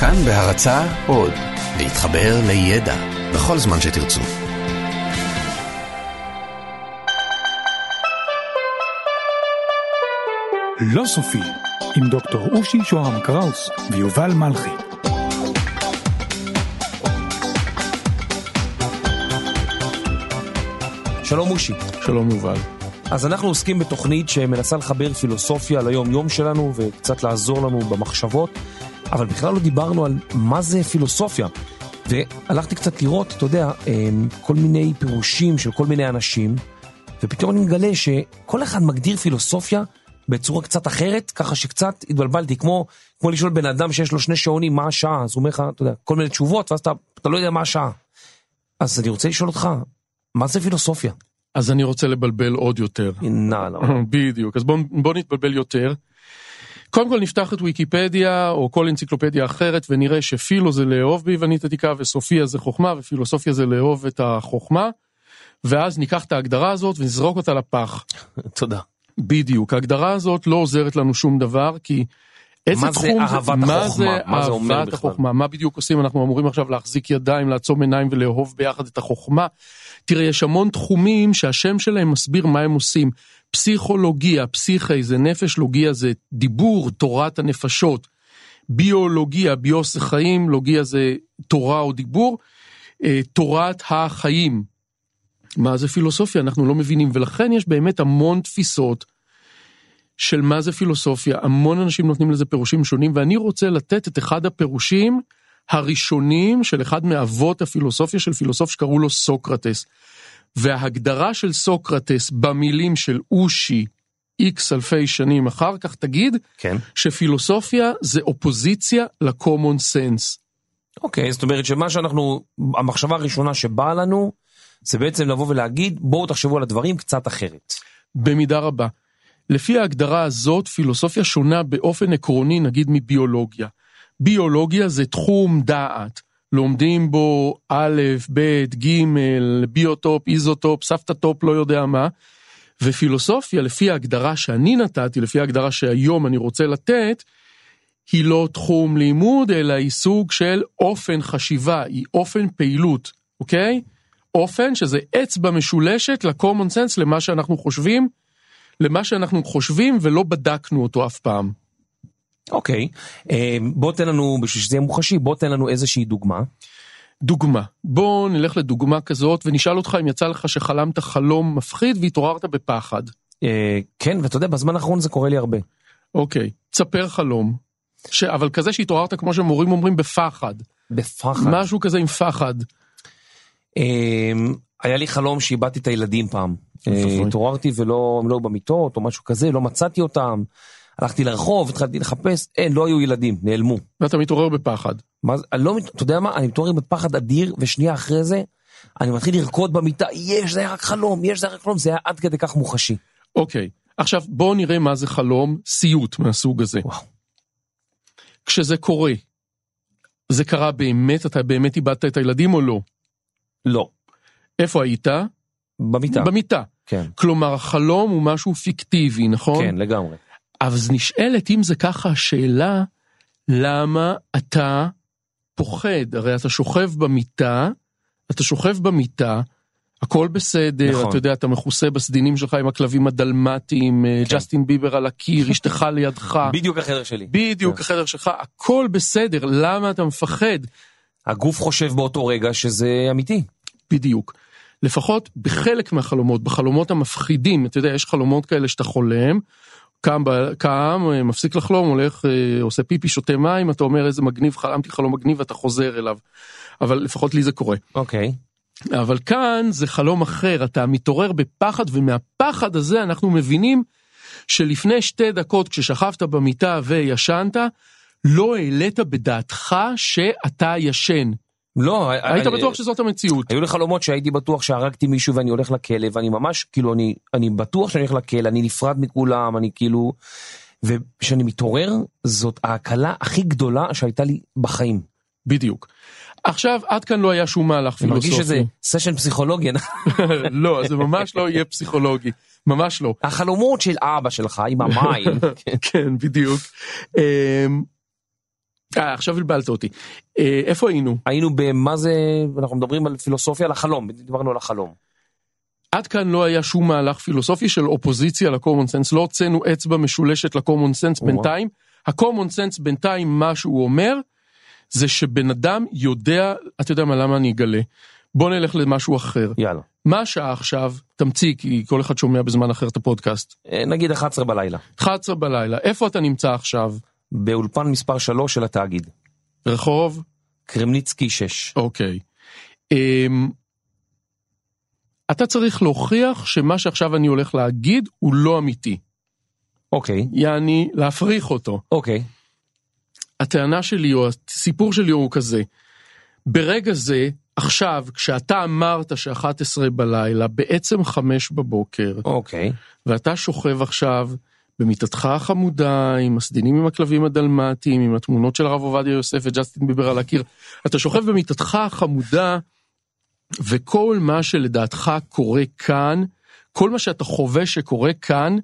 כאן בהרצה עוד, להתחבר לידע בכל זמן שתרצו. לא סופי, עם דוקטור אושי שוהם קראוס ויובל מלכי. שלום אושי. שלום יובל. אז אנחנו עוסקים בתוכנית שמנסה לחבר פילוסופיה ליום-יום שלנו וקצת לעזור לנו במחשבות, אבל בכלל לא דיברנו על מה זה פילוסופיה. והלכתי קצת לראות, אתה יודע, אמ, כל מיני פירושים של כל מיני אנשים, ופתאום אני מגלה שכל אחד מגדיר פילוסופיה בצורה קצת אחרת, ככה שקצת התבלבלתי, כמו, כמו לשאול בן אדם שיש לו שני שעונים מה השעה, אז הוא אומר לך, אתה יודע, כל מיני תשובות, ואז אתה, אתה לא יודע מה השעה. אז אני רוצה לשאול אותך, מה זה פילוסופיה? אז אני רוצה לבלבל עוד יותר. נא, לא. בדיוק, אז בואו בוא נתבלבל יותר. קודם כל נפתח את ויקיפדיה או כל אנציקלופדיה אחרת ונראה שפילו זה לאהוב ביוונית עתיקה וסופיה זה חוכמה ופילוסופיה זה לאהוב את החוכמה. ואז ניקח את ההגדרה הזאת ונזרוק אותה לפח. תודה. בדיוק, ההגדרה הזאת לא עוזרת לנו שום דבר כי איזה מה זה תחום אהבת מה החוכמה? זה מה זה אומר אהבת בכלל? החוכמה? מה בדיוק עושים? אנחנו אמורים עכשיו להחזיק ידיים, לעצום עיניים ולאהוב ביחד את החוכמה. תראה, יש המון תחומים שהשם שלהם מסביר מה הם עושים. פסיכולוגיה, פסיכי זה נפש, לוגיה זה דיבור, תורת הנפשות. ביולוגיה, ביוס זה חיים, לוגיה זה תורה או דיבור. אה, תורת החיים. מה זה פילוסופיה? אנחנו לא מבינים, ולכן יש באמת המון תפיסות של מה זה פילוסופיה. המון אנשים נותנים לזה פירושים שונים, ואני רוצה לתת את אחד הפירושים הראשונים של אחד מאבות הפילוסופיה של פילוסוף שקראו לו סוקרטס. וההגדרה של סוקרטס במילים של אושי איקס אלפי שנים אחר כך תגיד כן. שפילוסופיה זה אופוזיציה לקומון סנס. אוקיי, זאת אומרת שמה שאנחנו, המחשבה הראשונה שבאה לנו, זה בעצם לבוא ולהגיד, בואו תחשבו על הדברים קצת אחרת. במידה רבה. לפי ההגדרה הזאת, פילוסופיה שונה באופן עקרוני, נגיד, מביולוגיה. ביולוגיה זה תחום דעת. לומדים בו א', ב', ג', ביוטופ, איזוטופ, סבתא טופ, לא יודע מה. ופילוסופיה, לפי ההגדרה שאני נתתי, לפי ההגדרה שהיום אני רוצה לתת, היא לא תחום לימוד, אלא היא סוג של אופן חשיבה, היא אופן פעילות, אוקיי? אופן שזה אצבע משולשת ל common sense, למה שאנחנו חושבים, למה שאנחנו חושבים ולא בדקנו אותו אף פעם. אוקיי, אה, בוא תן לנו, בשביל שזה יהיה מוחשי, בוא תן לנו איזושהי דוגמה. דוגמה, בוא נלך לדוגמה כזאת ונשאל אותך אם יצא לך שחלמת חלום מפחיד והתעוררת בפחד. אה, כן, ואתה יודע, בזמן האחרון זה קורה לי הרבה. אוקיי, תספר חלום. ש... אבל כזה שהתעוררת כמו שמורים אומרים בפחד. בפחד. משהו כזה עם פחד. אה, היה לי חלום שאיבדתי את הילדים פעם. אה. התעוררתי ולא, הם לא במיטות או משהו כזה, לא מצאתי אותם. הלכתי לרחוב, התחלתי לחפש, אין, לא היו ילדים, נעלמו. ואתה מתעורר בפחד. מה אני לא, אתה יודע מה, אני מתעורר בפחד אדיר, ושנייה אחרי זה, אני מתחיל לרקוד במיטה, יש, זה היה רק חלום, יש, זה היה רק חלום, זה היה עד כדי כך מוחשי. אוקיי, עכשיו בואו נראה מה זה חלום סיוט מהסוג הזה. וואו. כשזה קורה, זה קרה באמת? אתה באמת איבדת את הילדים או לא? לא, איפה היית? במיטה. במיטה. כן, כלומר, החלום הוא משהו פיקטיבי, נכון? כן, לגמרי. אז נשאלת, אם זה ככה, השאלה, למה אתה פוחד? הרי אתה שוכב במיטה, אתה שוכב במיטה, הכל בסדר, נכון. אתה יודע, אתה מכוסה בסדינים שלך עם הכלבים הדלמטיים, אה, כן. ג'סטין ביבר על הקיר, אשתך לידך, בדיוק החדר שלי. בדיוק כן. החדר שלך, הכל בסדר, למה אתה מפחד? הגוף חושב באותו רגע שזה אמיתי. בדיוק. לפחות בחלק מהחלומות, בחלומות המפחידים, אתה יודע, יש חלומות כאלה שאתה חולם, קם, ב- קם, אה, מפסיק לחלום, הולך, אה, עושה פיפי, שותה מים, אתה אומר איזה מגניב, חלמתי חלום מגניב ואתה חוזר אליו. אבל לפחות לי זה קורה. אוקיי. אבל כאן זה חלום אחר, אתה מתעורר בפחד, ומהפחד הזה אנחנו מבינים שלפני שתי דקות כששכבת במיטה וישנת, לא העלית בדעתך שאתה ישן. לא, היית בטוח שזאת המציאות. היו לי חלומות שהייתי בטוח שהרגתי מישהו ואני הולך לכלא, ואני ממש, כאילו, אני, אני בטוח שאני הולך לכלא, אני נפרד מכולם, אני כאילו... וכשאני מתעורר, זאת ההקלה הכי גדולה שהייתה לי בחיים. בדיוק. עכשיו, עד כאן לא היה שום מהלך אני מרגיש פילוסופי. שזה סשן פסיכולוגי. לא, זה ממש לא יהיה פסיכולוגי. ממש לא. החלומות של אבא שלך עם המים. כן, בדיוק. אה, עכשיו בלבלת אותי. אה, איפה היינו? היינו במה זה, אנחנו מדברים על פילוסופיה, על החלום, דיברנו על החלום. עד כאן לא היה שום מהלך פילוסופי של אופוזיציה לקומון סנס, לא הוצאנו אצבע משולשת לקומון סנס. בינתיים. הקומון סנס בינתיים, מה שהוא אומר, זה שבן אדם יודע, אתה יודע מה, למה אני אגלה? בוא נלך למשהו אחר. יאללה. מה השעה עכשיו? תמציא, כי כל אחד שומע בזמן אחר את הפודקאסט. אה, נגיד 11 בלילה, 11 בלילה, איפה אתה נמצא עכשיו? באולפן מספר 3 של התאגיד, רחוב? קרמניצקי 6. אוקיי. אמ, אתה צריך להוכיח שמה שעכשיו אני הולך להגיד הוא לא אמיתי. אוקיי, יעני, להפריך אותו. אוקיי, הטענה שלי או הסיפור שלי הוא כזה, ברגע זה, עכשיו, כשאתה אמרת ש-11 בלילה, בעצם 5 בבוקר, אוקיי, ואתה שוכב עכשיו במיטתך החמודה, עם הסדינים עם הכלבים הדלמטיים, עם התמונות של הרב עובדיה יוסף וג'סטין ביבר על הקיר, אתה שוכב במיטתך החמודה, וכל מה שלדעתך קורה כאן, כל מה שאתה חווה שקורה כאן,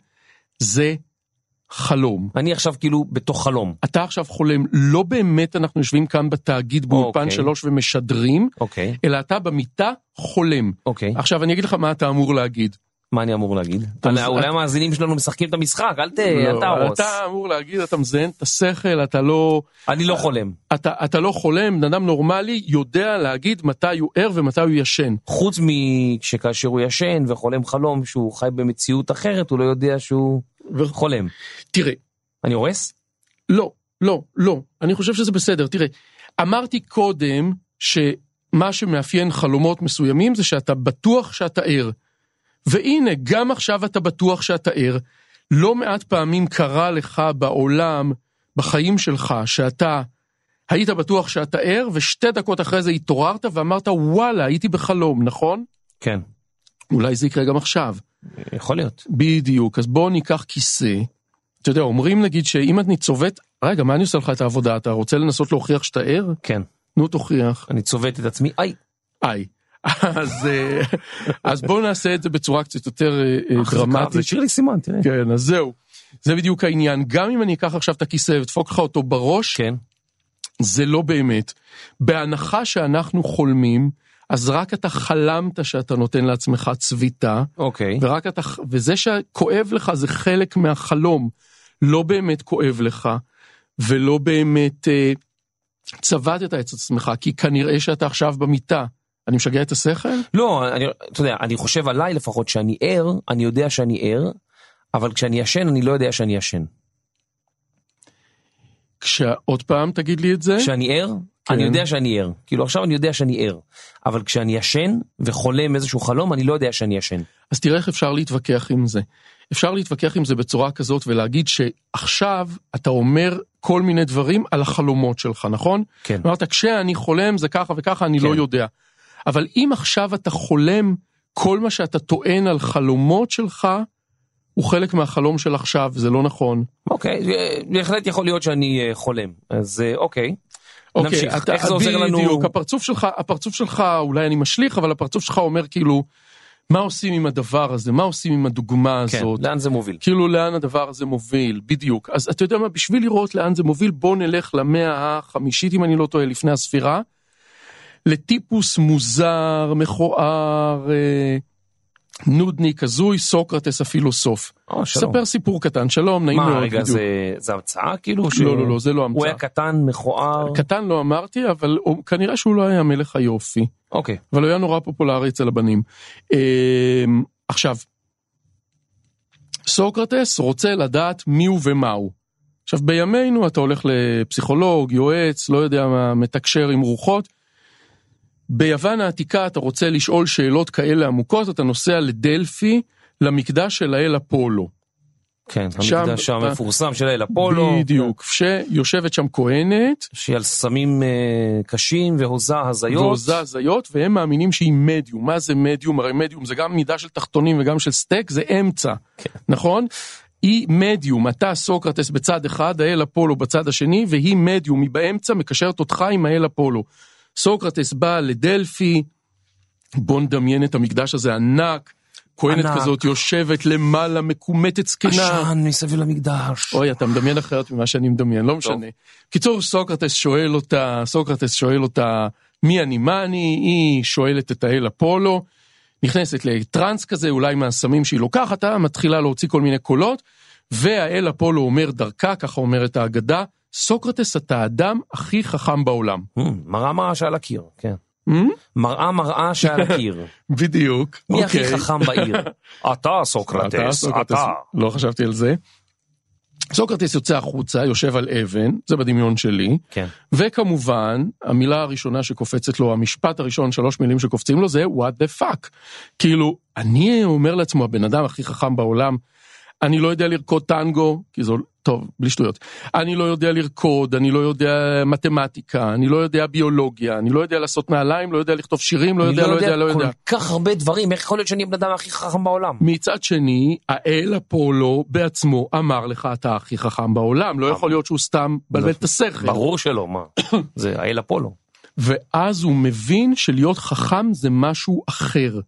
זה חלום. אני עכשיו כאילו בתוך חלום. אתה עכשיו חולם, לא באמת אנחנו יושבים כאן בתאגיד באולפן אוקיי. שלוש ומשדרים, אוקיי, אלא אתה במיטה חולם. אוקיי, עכשיו אני אגיד לך מה אתה אמור להגיד. מה אני אמור להגיד? אולי המאזינים שלנו משחקים את המשחק, אל לא, תהרוס. אתה אמור להגיד, אתה מזיין את השכל, אתה לא, אני לא חולם. אתה, לא חולם, בן אדם נורמלי יודע להגיד מתי הוא ער ומתי הוא ישן. חוץ משכאשר הוא ישן וחולם חלום שהוא חי במציאות אחרת, הוא לא יודע שהוא חולם. תראה, אני הורס? לא, לא, לא, אני חושב שזה בסדר. תראה, אמרתי קודם שמה שמאפיין חלומות מסוימים זה שאתה בטוח שאתה ער. והנה, גם עכשיו אתה בטוח שאתה ער. לא מעט פעמים קרה לך בעולם, בחיים שלך, שאתה היית בטוח שאתה ער, ושתי דקות אחרי זה התעוררת ואמרת, וואלה, הייתי בחלום, נכון? כן, אולי זה יקרה גם עכשיו. יכול להיות. בדיוק, אז בואו ניקח כיסא. אתה יודע, אומרים נגיד שאם אני צובט, רגע, מה אני עושה לך את העבודה? אתה רוצה לנסות להוכיח שאתה ער? כן, נו, תוכיח. אני צובט את עצמי, איי, איי. אז, אה, אז בואו נעשה את זה בצורה קצת יותר אה, אה, דרמטית. זה שירלי סימן, תראה. כן, אז זהו. זה בדיוק העניין. גם אם אני אקח עכשיו את הכיסא ודפוק לך אותו בראש, כן, זה לא באמת. בהנחה שאנחנו חולמים, אז רק אתה חלמת שאתה נותן לעצמך צביטה, אוקיי. ורק אתה, וזה שכואב לך זה חלק מהחלום. לא באמת כואב לך, ולא באמת אה, צבטת את עצמך, כי כנראה שאתה עכשיו במיטה. אני משגע את השכל? לא, אני, אתה יודע, אני חושב עליי לפחות שאני ער, אני יודע שאני ער, אבל כשאני ישן אני לא יודע שאני ישן. כשעוד פעם תגיד לי את זה? כשאני ער, כן. אני יודע שאני ער. כאילו עכשיו אני יודע שאני ער. אבל כשאני ישן וחולם איזשהו חלום, אני לא יודע שאני ישן. אז תראה איך אפשר להתווכח עם זה. אפשר להתווכח עם זה בצורה כזאת ולהגיד שעכשיו אתה אומר כל מיני דברים על החלומות שלך, נכון? כן. אמרת, כשאני חולם זה ככה וככה, אני כן. לא יודע. אבל אם עכשיו אתה חולם, כל מה שאתה טוען על חלומות שלך, הוא חלק מהחלום של עכשיו, זה לא נכון. אוקיי, בהחלט יכול להיות שאני אה, חולם. אז אה, אוקיי. אוקיי, נמשיך. אתה, איך זה עוזר לנו? בדיוק, הפרצוף שלך, הפרצוף שלך, אולי אני משליך, אבל הפרצוף שלך אומר כאילו, מה עושים עם הדבר הזה? מה עושים עם הדוגמה כן, הזאת? לאן זה מוביל? כאילו לאן הדבר הזה מוביל, בדיוק. אז אתה יודע מה, בשביל לראות לאן זה מוביל, בוא נלך למאה החמישית, אם אני לא טועה, לפני הספירה, לטיפוס מוזר, מכוער, אה, נודניק, הזוי, סוקרטס הפילוסוף. או, שלום. ספר סיפור קטן, שלום, נעים מה, מאוד. רגע, בדיוק. זה, זה המצאה כאילו? ש- לא, לא, לא, זה לא הוא המצאה. היה קטן, מכוער? קטן לא אמרתי, אבל הוא- כנראה שהוא לא היה מלך היופי. אוקיי. אבל הוא היה נורא פופולרי אצל הבנים. אמ, עכשיו, סוקרטס רוצה לדעת מי הוא ומה הוא. עכשיו, בימינו אתה הולך לפסיכולוג, יועץ, לא יודע מה, מתקשר עם רוחות. ביוון העתיקה אתה רוצה לשאול שאלות כאלה עמוקות, אתה נוסע לדלפי, למקדש של האל אפולו. כן, שם- המקדש המפורסם של האל אפולו. בדיוק, שיושבת שם כהנת, שהיא על סמים אה, קשים והוזה הזיות. והוזה הזיות, והם מאמינים שהיא מדיום. מה זה מדיום? הרי מדיום זה גם מידה של תחתונים וגם של סטייק, זה אמצע, כן. נכון? היא מדיום, אתה סוקרטס בצד אחד, האל אפולו בצד השני, והיא מדיום, היא באמצע, מקשרת אותך עם האל אפולו. סוקרטס בא לדלפי, בוא נדמיין את המקדש הזה ענק, כהנת ענק. כזאת יושבת למעלה, מקומטת זקנה. עשן מסביב למקדש. אוי, אתה מדמיין אחרת ממה שאני מדמיין, לא משנה. קיצור, סוקרטס שואל אותה, סוקרטס שואל אותה, מי אני, מה אני, היא שואלת את האל אפולו, נכנסת לטראנס כזה, אולי מהסמים שהיא לוקחת, אה, מתחילה להוציא כל מיני קולות, והאל אפולו אומר דרכה, ככה אומרת האגדה, סוקרטס, אתה האדם הכי חכם בעולם. Hmm, מראה מראה שעל הקיר, כן. Hmm? מראה מראה שעל הקיר. בדיוק. מי הכי אוקיי. חכם בעיר? אתה סוקרטס. אתה. לא חשבתי על זה. סוקרטס יוצא החוצה, יושב על אבן, זה בדמיון שלי, כן. וכמובן, המילה הראשונה שקופצת לו, המשפט הראשון, שלוש מילים שקופצים לו זה what the fuck. כאילו, אני אומר לעצמו, הבן אדם הכי חכם בעולם, אני לא יודע לרקוד טנגו, כי זו, טוב, בלי שטויות. אני לא יודע לרקוד, אני לא יודע מתמטיקה, אני לא יודע ביולוגיה, אני לא יודע לעשות נעליים, לא יודע לכתוב שירים, לא אני יודע, לא יודע, לא יודע. כל כך הרבה דברים, איך יכול להיות שאני הבן אדם הכי חכם בעולם? מצד שני, האל אפולו בעצמו אמר לך אתה הכי חכם בעולם, לא יכול להיות שהוא סתם בלבל את השכל. ברור שלא, מה? זה האל אפולו. ואז הוא מבין שלהיות חכם זה משהו אחר.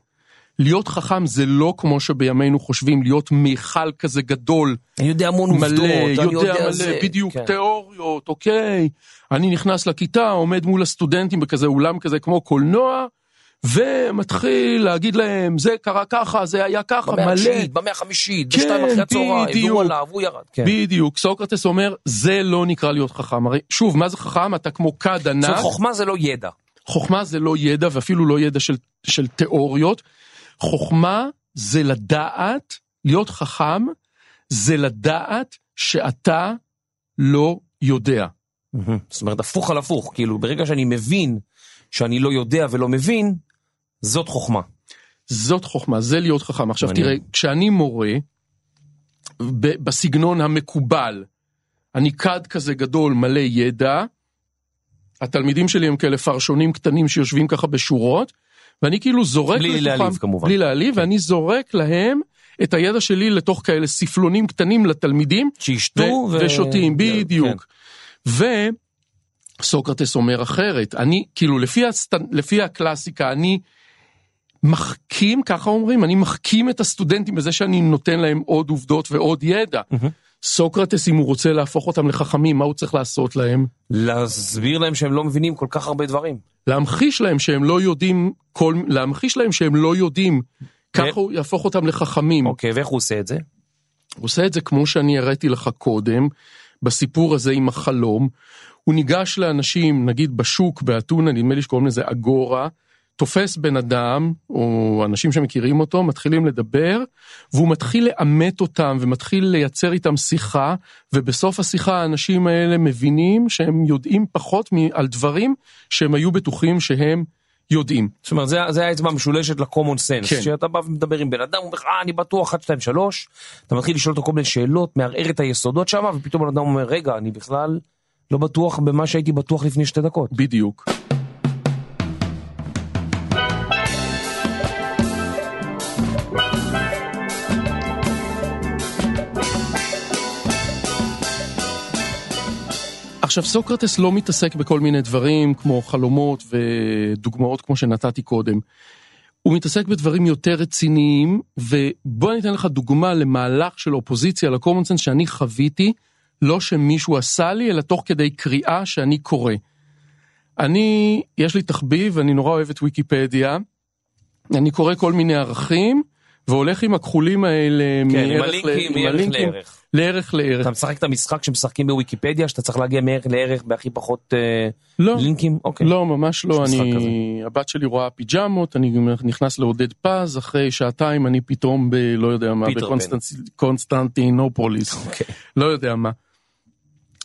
להיות חכם זה לא כמו שבימינו חושבים, להיות מיכל כזה גדול, אני יודע המון עובדות, מלא, אני יודע יודע מלא, זה. בדיוק, כן. תיאוריות, אוקיי. אני נכנס לכיתה, עומד מול הסטודנטים בכזה אולם כזה כמו קולנוע, ומתחיל להגיד להם, זה קרה ככה, זה היה ככה, במאה מלא. התשיעית, במאה החמישית, כן, בשתיים אחרי הצהריים. והוא עלה, והוא ירד. כן. בדיוק, סוקרטס אומר, זה לא נקרא להיות חכם. הרי, שוב, מה זה חכם? אתה כמו כד ענק. חוכמה זה לא ידע. חוכמה זה לא ידע, ואפילו לא ידע של, של תיאוריות. חוכמה זה לדעת, להיות חכם, זה לדעת שאתה לא יודע. זאת אומרת, הפוך על הפוך, כאילו, ברגע שאני מבין שאני לא יודע ולא מבין, זאת חוכמה. זאת חוכמה, זה להיות חכם. עכשיו מעניין. תראה, כשאני מורה, ב- בסגנון המקובל, אני כד כזה גדול, מלא ידע, התלמידים שלי הם כאלה פרשונים קטנים שיושבים ככה בשורות, ואני כאילו זורק בלי לתוכם, להעליב, כמובן. בלי להעליב, ואני זורק להם את הידע שלי לתוך כאלה ספלונים קטנים לתלמידים, שישתו ו- ו... ושותים, כן. בדיוק. וסוקרטס אומר אחרת, אני, כאילו, לפי, הסט... לפי הקלאסיקה, אני מחכים, ככה אומרים, אני מחכים את הסטודנטים בזה שאני נותן להם עוד עובדות ועוד ידע. מהמם. סוקרטס, אם הוא רוצה להפוך אותם לחכמים, מה הוא צריך לעשות להם? להסביר להם שהם לא מבינים כל כך הרבה דברים. להמחיש להם שהם לא יודעים, כל... להמחיש להם שהם לא יודעים, ככה הוא יהפוך אותם לחכמים. אוקיי, ואיך הוא עושה את זה? הוא עושה את זה כמו שאני הראיתי לך קודם, בסיפור הזה עם החלום. הוא ניגש לאנשים, נגיד בשוק באתונה, נדמה לי שקוראים לזה אגורה, תופס בן אדם, או אנשים שמכירים אותו, מתחילים לדבר, והוא מתחיל לאמת אותם ומתחיל לייצר איתם שיחה, ובסוף השיחה האנשים האלה מבינים שהם יודעים פחות על דברים שהם היו בטוחים שהם יודעים. זאת אומרת, זה, זה האצבע המשולשת ל-common sense. כן. שאתה בא ומדבר עם בן אדם, הוא אומר לך, אה, אני בטוח, 1, 2, 3, אתה מתחיל לשאול אותו כל מיני שאלות, מערער את היסודות שם, ופתאום בן אדם אומר, רגע, אני בכלל לא בטוח במה שהייתי בטוח לפני שתי דקות. בדיוק. עכשיו סוקרטס לא מתעסק בכל מיני דברים כמו חלומות ודוגמאות כמו שנתתי קודם. הוא מתעסק בדברים יותר רציניים ובוא אני אתן לך דוגמה למהלך של אופוזיציה לקומון סנס שאני חוויתי, לא שמישהו עשה לי אלא תוך כדי קריאה שאני קורא. אני, יש לי תחביב, אני נורא אוהב את ויקיפדיה, אני קורא כל מיני ערכים, והולך עם הכחולים האלה כן, מערך לערך. לערך לערך. אתה משחק את המשחק שמשחקים בוויקיפדיה, שאתה צריך להגיע מערך לערך בהכי פחות אה, לא, לינקים? אוקיי. לא, ממש לא, אני, הבת שלי רואה פיג'מות, אני נכנס לעודד פז, אחרי שעתיים אני פתאום ב... לא יודע מה. בקונסטנטינופוליס, אוקיי. לא יודע מה.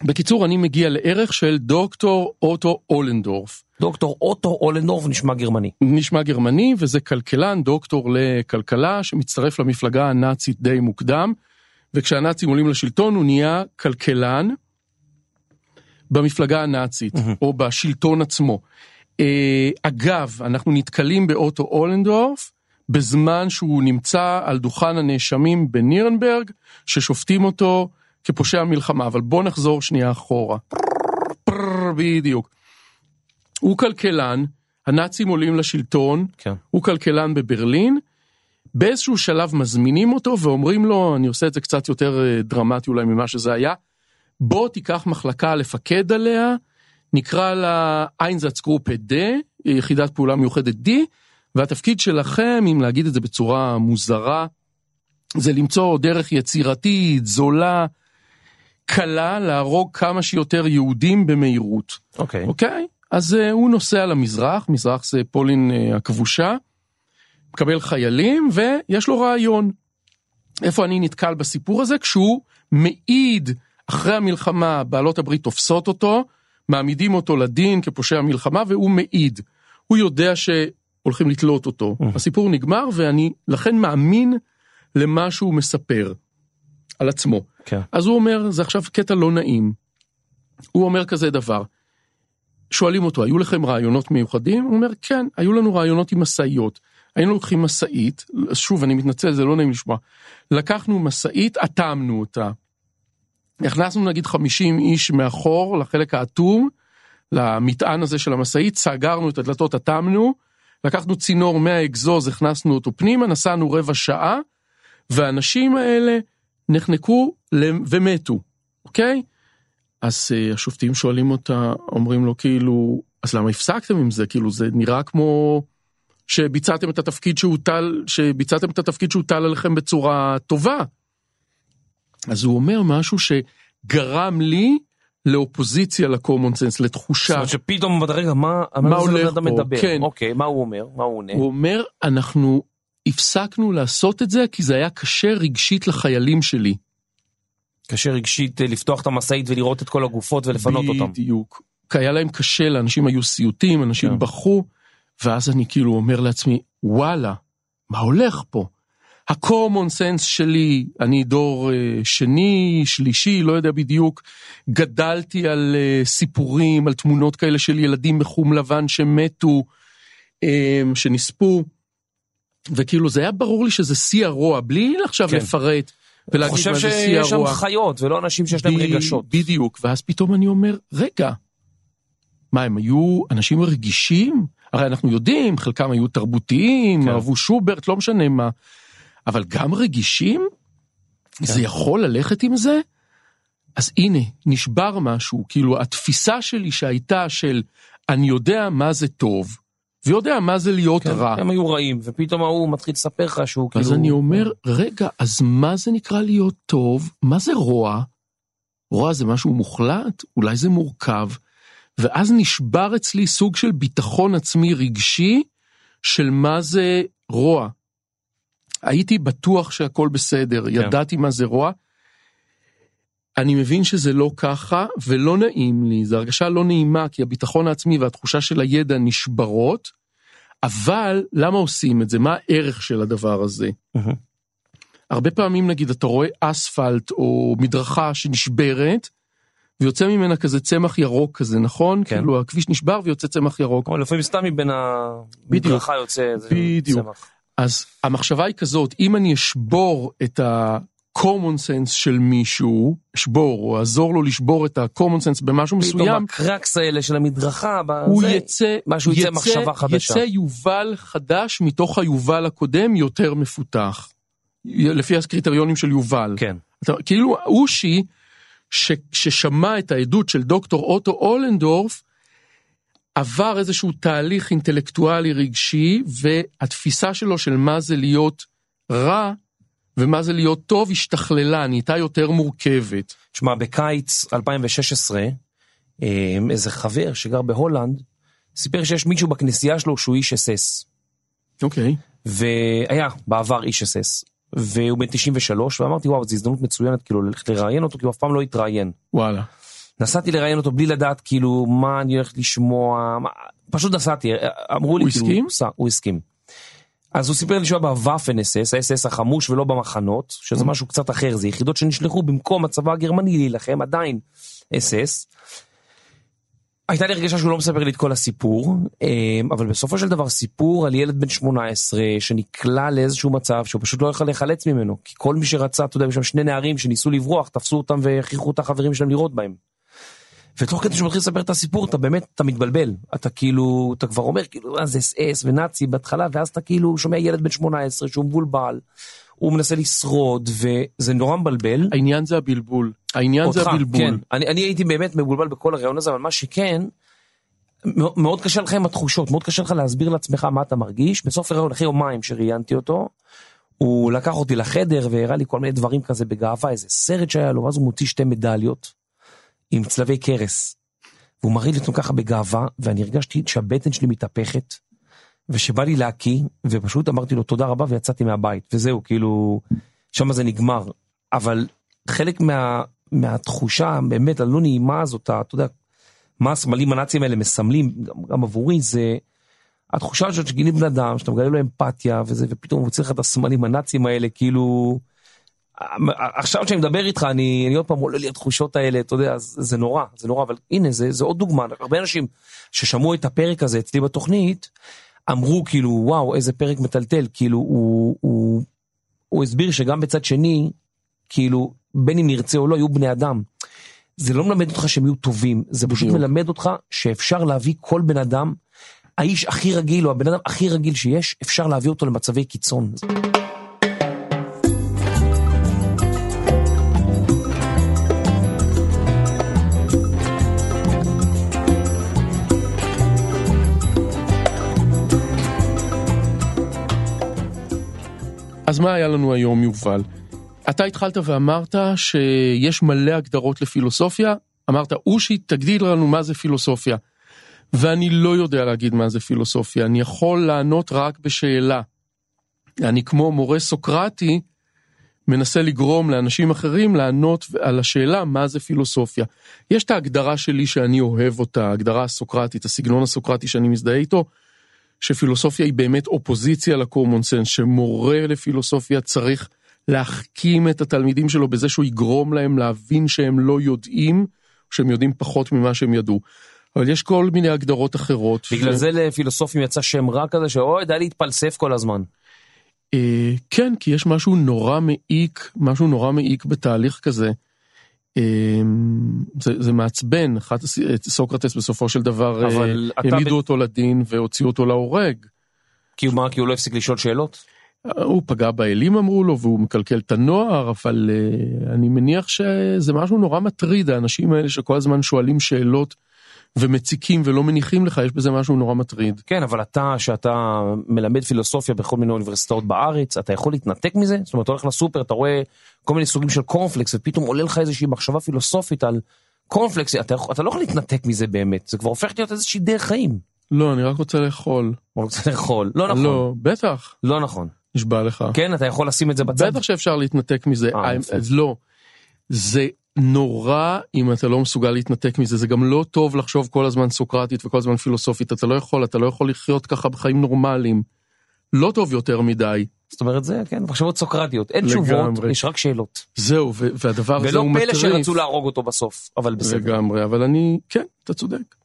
בקיצור, אני מגיע לערך של דוקטור אוטו אולנדורף. דוקטור אוטו אולנדורף נשמע גרמני. נשמע גרמני, וזה כלכלן, דוקטור לכלכלה, שמצטרף למפלגה הנאצית די מוקדם, וכשהנאצים עולים לשלטון הוא נהיה כלכלן במפלגה הנאצית, מהמם. או בשלטון עצמו. אה, אגב, אנחנו נתקלים באוטו אולנדורף, בזמן שהוא נמצא על דוכן הנאשמים בנירנברג, ששופטים אותו כפושע מלחמה. אבל בוא נחזור שנייה אחורה. בדיוק. הוא כלכלן, הנאצים עולים לשלטון, כן. הוא כלכלן בברלין, באיזשהו שלב מזמינים אותו ואומרים לו, אני עושה את זה קצת יותר אה, דרמטי אולי ממה שזה היה, בוא תיקח מחלקה לפקד עליה, נקרא לה Einsatzgruppe D, יחידת פעולה מיוחדת D, והתפקיד שלכם, אם להגיד את זה בצורה מוזרה, זה למצוא דרך יצירתית, זולה, קלה, להרוג כמה שיותר יהודים במהירות. אוקיי. אוקיי? אז אה, הוא נוסע למזרח, מזרח זה פולין אה, הכבושה, מקבל חיילים ויש לו רעיון. איפה אני נתקל בסיפור הזה? כשהוא מעיד אחרי המלחמה, בעלות הברית תופסות אותו, מעמידים אותו לדין כפושע מלחמה והוא מעיד. הוא יודע שהולכים לתלות אותו. הסיפור נגמר ואני לכן מאמין למה שהוא מספר על עצמו. כן. אז הוא אומר, זה עכשיו קטע לא נעים. הוא אומר כזה דבר. שואלים אותו, היו לכם רעיונות מיוחדים? הוא אומר, כן, היו לנו רעיונות עם משאיות. היינו לוקחים משאית, שוב, אני מתנצל, זה לא נעים לשמוע. לקחנו משאית, אטמנו אותה. הכנסנו נגיד 50 איש מאחור לחלק האטום, למטען הזה של המשאית, סגרנו את הדלתות, אטמנו, לקחנו צינור מהאגזוז, הכנסנו אותו פנימה, נסענו רבע שעה, והאנשים האלה נחנקו ומתו, אוקיי? אז uh, השופטים שואלים אותה, אומרים לו כאילו, אז למה הפסקתם עם זה? כאילו זה נראה כמו שביצעתם את התפקיד שהוטל, שביצעתם את התפקיד שהוטל עליכם בצורה טובה. אז הוא אומר משהו שגרם לי לאופוזיציה לקומון סנס, לתחושה. זאת אומרת שפתאום, רגע, מה, מה הולך פה? מדבר? כן. אוקיי, מה הוא אומר? מה הוא עונה? הוא אומר, אנחנו הפסקנו לעשות את זה כי זה היה קשה רגשית לחיילים שלי. קשה רגשית אה, לפתוח את המשאית ולראות את כל הגופות ולפנות אותם. בדיוק. כי היה להם קשה, לאנשים היו סיוטים, אנשים כן. בכו, ואז אני כאילו אומר לעצמי, וואלה, מה הולך פה? ה-common sense שלי, אני דור uh, שני, שלישי, לא יודע בדיוק, גדלתי על uh, סיפורים, על תמונות כאלה של ילדים בחום לבן שמתו, um, שנספו, וכאילו זה היה ברור לי שזה שיא הרוע, בלי עכשיו כן. לפרט ולהגיד חושב מה זה שיא שיש שם. חיות ולא אנשים שיש להם רגשות. בדיוק, ואז פתאום אני אומר, רגע, מה, הם היו אנשים רגישים? הרי אנחנו יודעים, חלקם היו תרבותיים, כן. אהבו שוברט, לא משנה מה, אבל גם רגישים? כן. זה יכול ללכת עם זה? אז הנה, נשבר משהו, כאילו התפיסה שלי שהייתה של אני יודע מה זה טוב, ויודע מה זה להיות כן, רע. הם היו רעים, ופתאום ההוא מתחיל לספר לך שהוא כאילו... אז אני אומר, רגע, אז מה זה נקרא להיות טוב? מה זה רוע? רוע זה משהו מוחלט? אולי זה מורכב? ואז נשבר אצלי סוג של ביטחון עצמי רגשי של מה זה רוע. הייתי בטוח שהכל בסדר, כן. ידעתי מה זה רוע. אני מבין שזה לא ככה, ולא נעים לי, זו הרגשה לא נעימה, כי הביטחון העצמי והתחושה של הידע נשברות, אבל למה עושים את זה? מה הערך של הדבר הזה? הרבה פעמים נגיד אתה רואה אספלט או מדרכה שנשברת, ויוצא ממנה כזה צמח ירוק כזה, נכון? כן. כאילו הכביש נשבר ויוצא צמח ירוק. או לפעמים סתם מבין המדרכה יוצא איזה. צמח. אז המחשבה היא כזאת, אם אני אשבור את ה-common sense של מישהו, אשבור או אעזור לו לשבור את ה-common sense במשהו פתאום מסוים, הקרקס האלה של המדרכה, הוא בזה, יצא, משהו יצא יצא, מחשבה חדשה. יצא יובל חדש מתוך היובל הקודם יותר מפותח. לפי הקריטריונים של יובל. כן. אתה, כאילו אושי, ש, ששמע את העדות של דוקטור אוטו אולנדורף, עבר איזשהו תהליך אינטלקטואלי רגשי, והתפיסה שלו של מה זה להיות רע ומה זה להיות טוב השתכללה, נהייתה יותר מורכבת. תשמע, בקיץ 2016, אה, איזה חבר שגר בהולנד, סיפר שיש מישהו בכנסייה שלו שהוא איש אס אס. אוקיי. והיה בעבר איש אס אס. והוא בן 93, ואמרתי, וואו, זו הזדמנות מצוינת כאילו ללכת לראיין אותו, כי הוא אף פעם לא התראיין. וואלה. נסעתי לראיין אותו בלי לדעת כאילו מה אני הולך לשמוע, מה... פשוט נסעתי, אמרו לי הוא כאילו, הסכים? הוא הסכים. אז הוא סיפר לי שהוא היה בוואפן אס אס, האס אס החמוש ולא במחנות, שזה משהו קצת אחר, זה יחידות שנשלחו במקום הצבא הגרמני להילחם, עדיין אס אס. הייתה לי הרגשה שהוא לא מספר לי את כל הסיפור, אה, אבל בסופו של דבר סיפור על ילד בן 18 שנקלע לאיזשהו מצב שהוא פשוט לא יכול להיחלץ ממנו, כי כל מי שרצה, אתה יודע, יש שם שני נערים שניסו לברוח, תפסו אותם והכריחו את החברים שלהם לירות בהם. ותוך כדי שהוא מתחיל לספר את הסיפור, אתה באמת, אתה מתבלבל. אתה כאילו, אתה כבר אומר, כאילו, אה, זה אס אס ונאצי בהתחלה, ואז אתה כאילו שומע ילד בן 18 שהוא מבולבל, הוא מנסה לשרוד, וזה נורא מבלבל. העניין זה הבלבול. העניין זה אותך, הבלבול. כן. אני, אני הייתי באמת מבולבל בכל הרעיון הזה, אבל מה שכן, מאוד, מאוד קשה לך עם התחושות, מאוד קשה לך להסביר לעצמך מה אתה מרגיש. בסוף הרעיון, אחרי יומיים שראיינתי אותו, הוא לקח אותי לחדר והראה לי כל מיני דברים כזה בגאווה, איזה סרט שהיה לו, ואז הוא מוציא שתי מדליות עם צלבי קרס. והוא לי אותם ככה בגאווה, ואני הרגשתי שהבטן שלי מתהפכת, ושבא לי להקיא, ופשוט אמרתי לו תודה רבה ויצאתי מהבית, וזהו, כאילו, שם זה נגמר. אבל חלק מה, מהתחושה באמת הלא נעימה הזאת, אתה יודע, מה הסמלים הנאצים האלה מסמלים, גם, גם עבורי, זה התחושה הזאת שגילים בן אדם, שאתה מגלה לו אמפתיה וזה, ופתאום הוא מוציא לך את הסמלים הנאצים האלה, כאילו... עכשיו כשאני מדבר איתך, אני, אני עוד פעם עולה לי התחושות האלה, אתה יודע, זה, זה נורא, זה נורא, אבל הנה, זה, זה עוד דוגמה. הרבה אנשים ששמעו את הפרק הזה אצלי בתוכנית, אמרו כאילו, וואו, איזה פרק מטלטל, כאילו, הוא, הוא, הוא הסביר שגם בצד שני, כאילו, בין אם נרצה או לא, יהיו בני אדם. זה לא מלמד אותך שהם יהיו טובים, זה פשוט בדיוק. מלמד אותך שאפשר להביא כל בן אדם, האיש הכי רגיל, או הבן אדם הכי רגיל שיש, אפשר להביא אותו למצבי קיצון. מה היה לנו היום, יובל? אתה התחלת ואמרת שיש מלא הגדרות לפילוסופיה. אמרת, אושי, תגדיר לנו מה זה פילוסופיה. ואני לא יודע להגיד מה זה פילוסופיה, אני יכול לענות רק בשאלה. אני כמו מורה סוקרטי, מנסה לגרום לאנשים אחרים לענות על השאלה מה זה פילוסופיה. יש את ההגדרה שלי שאני אוהב אותה, ההגדרה הסוקרטית, הסגנון הסוקרטי שאני מזדהה איתו, שפילוסופיה היא באמת אופוזיציה לקומון סנס, שמורה לפילוסופיה צריך להחכים את התלמידים שלו בזה שהוא יגרום להם להבין שהם לא יודעים, שהם יודעים פחות ממה שהם ידעו. אבל יש כל מיני הגדרות אחרות. בגלל ש... זה לפילוסופים יצא שם רע כזה, שאוי, די להתפלסף כל הזמן. אה, כן, כי יש משהו נורא מעיק, משהו נורא מעיק בתהליך כזה. אה, זה, זה מעצבן, אחד, סוקרטס בסופו של דבר אה, העמידו אותו לדין והוציאו אותו להורג. כי הוא מה, כי הוא לא הפסיק לשאול שאלות? הוא פגע באלים אמרו לו והוא מקלקל את הנוער אבל uh, אני מניח שזה משהו נורא מטריד האנשים האלה שכל הזמן שואלים שאלות ומציקים ולא מניחים לך יש בזה משהו נורא מטריד. כן, אבל אתה, שאתה מלמד פילוסופיה בכל מיני אוניברסיטאות בארץ, אתה יכול להתנתק מזה? זאת אומרת, אתה הולך לסופר, אתה רואה כל מיני סוגים של קורנפלקס, ופתאום עולה לך איזושהי מחשבה פילוסופית על קורנפלקס, אתה, אתה לא יכול להתנתק מזה באמת, זה כבר הופך להיות איזושהי דרך חיים. לא אני רק רוצה לאכול. אתה רוצה לאכול, לא נכון, לא בטח לא נכון. נשבע לך. כן, אתה יכול לשים את זה בצד. בטח שאפשר להתנתק מזה. אה, יפה. אז לא. זה נורא אם אתה לא מסוגל להתנתק מזה זה גם לא טוב לחשוב כל הזמן סוקרטית וכל הזמן פילוסופית אתה לא יכול אתה לא יכול לחיות ככה בחיים נורמליים. לא טוב יותר מדי. זאת אומרת, זה, כן, מחשבות סוקרטיות. אין לגמרי. תשובות, יש רק שאלות. זהו והדבר הזה ולא הוא פלא מטריף. שרצו להרוג אותו בסוף, אבל בסדר. לגמרי אבל אני כן אתה צודק.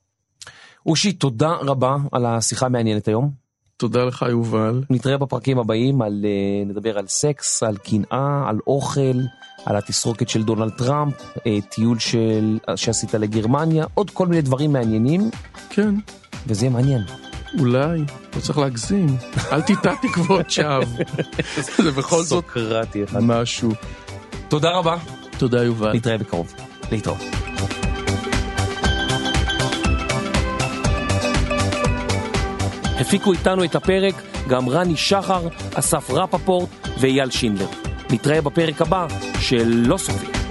אושי, תודה רבה על השיחה המעניינת היום. תודה לך יובל. נתראה בפרקים הבאים, על, אה, נדבר על סקס, על קנאה, על אוכל, על התסרוקת של דונלד טראמפ, אה, טיול של, שעשית לגרמניה, עוד כל מיני דברים מעניינים, כן וזה יהיה מעניין. אולי לא צריך להגזים אל תיטע תקוות שווא. זה בכל זאת. משהו. תודה רבה, תודה יובל. נתראה בקרוב. להתראות. הפיקו איתנו את הפרק גם רני שחר, אסף רפפורט ואייל שינדלר. נתראה בפרק הבא של לא סופי.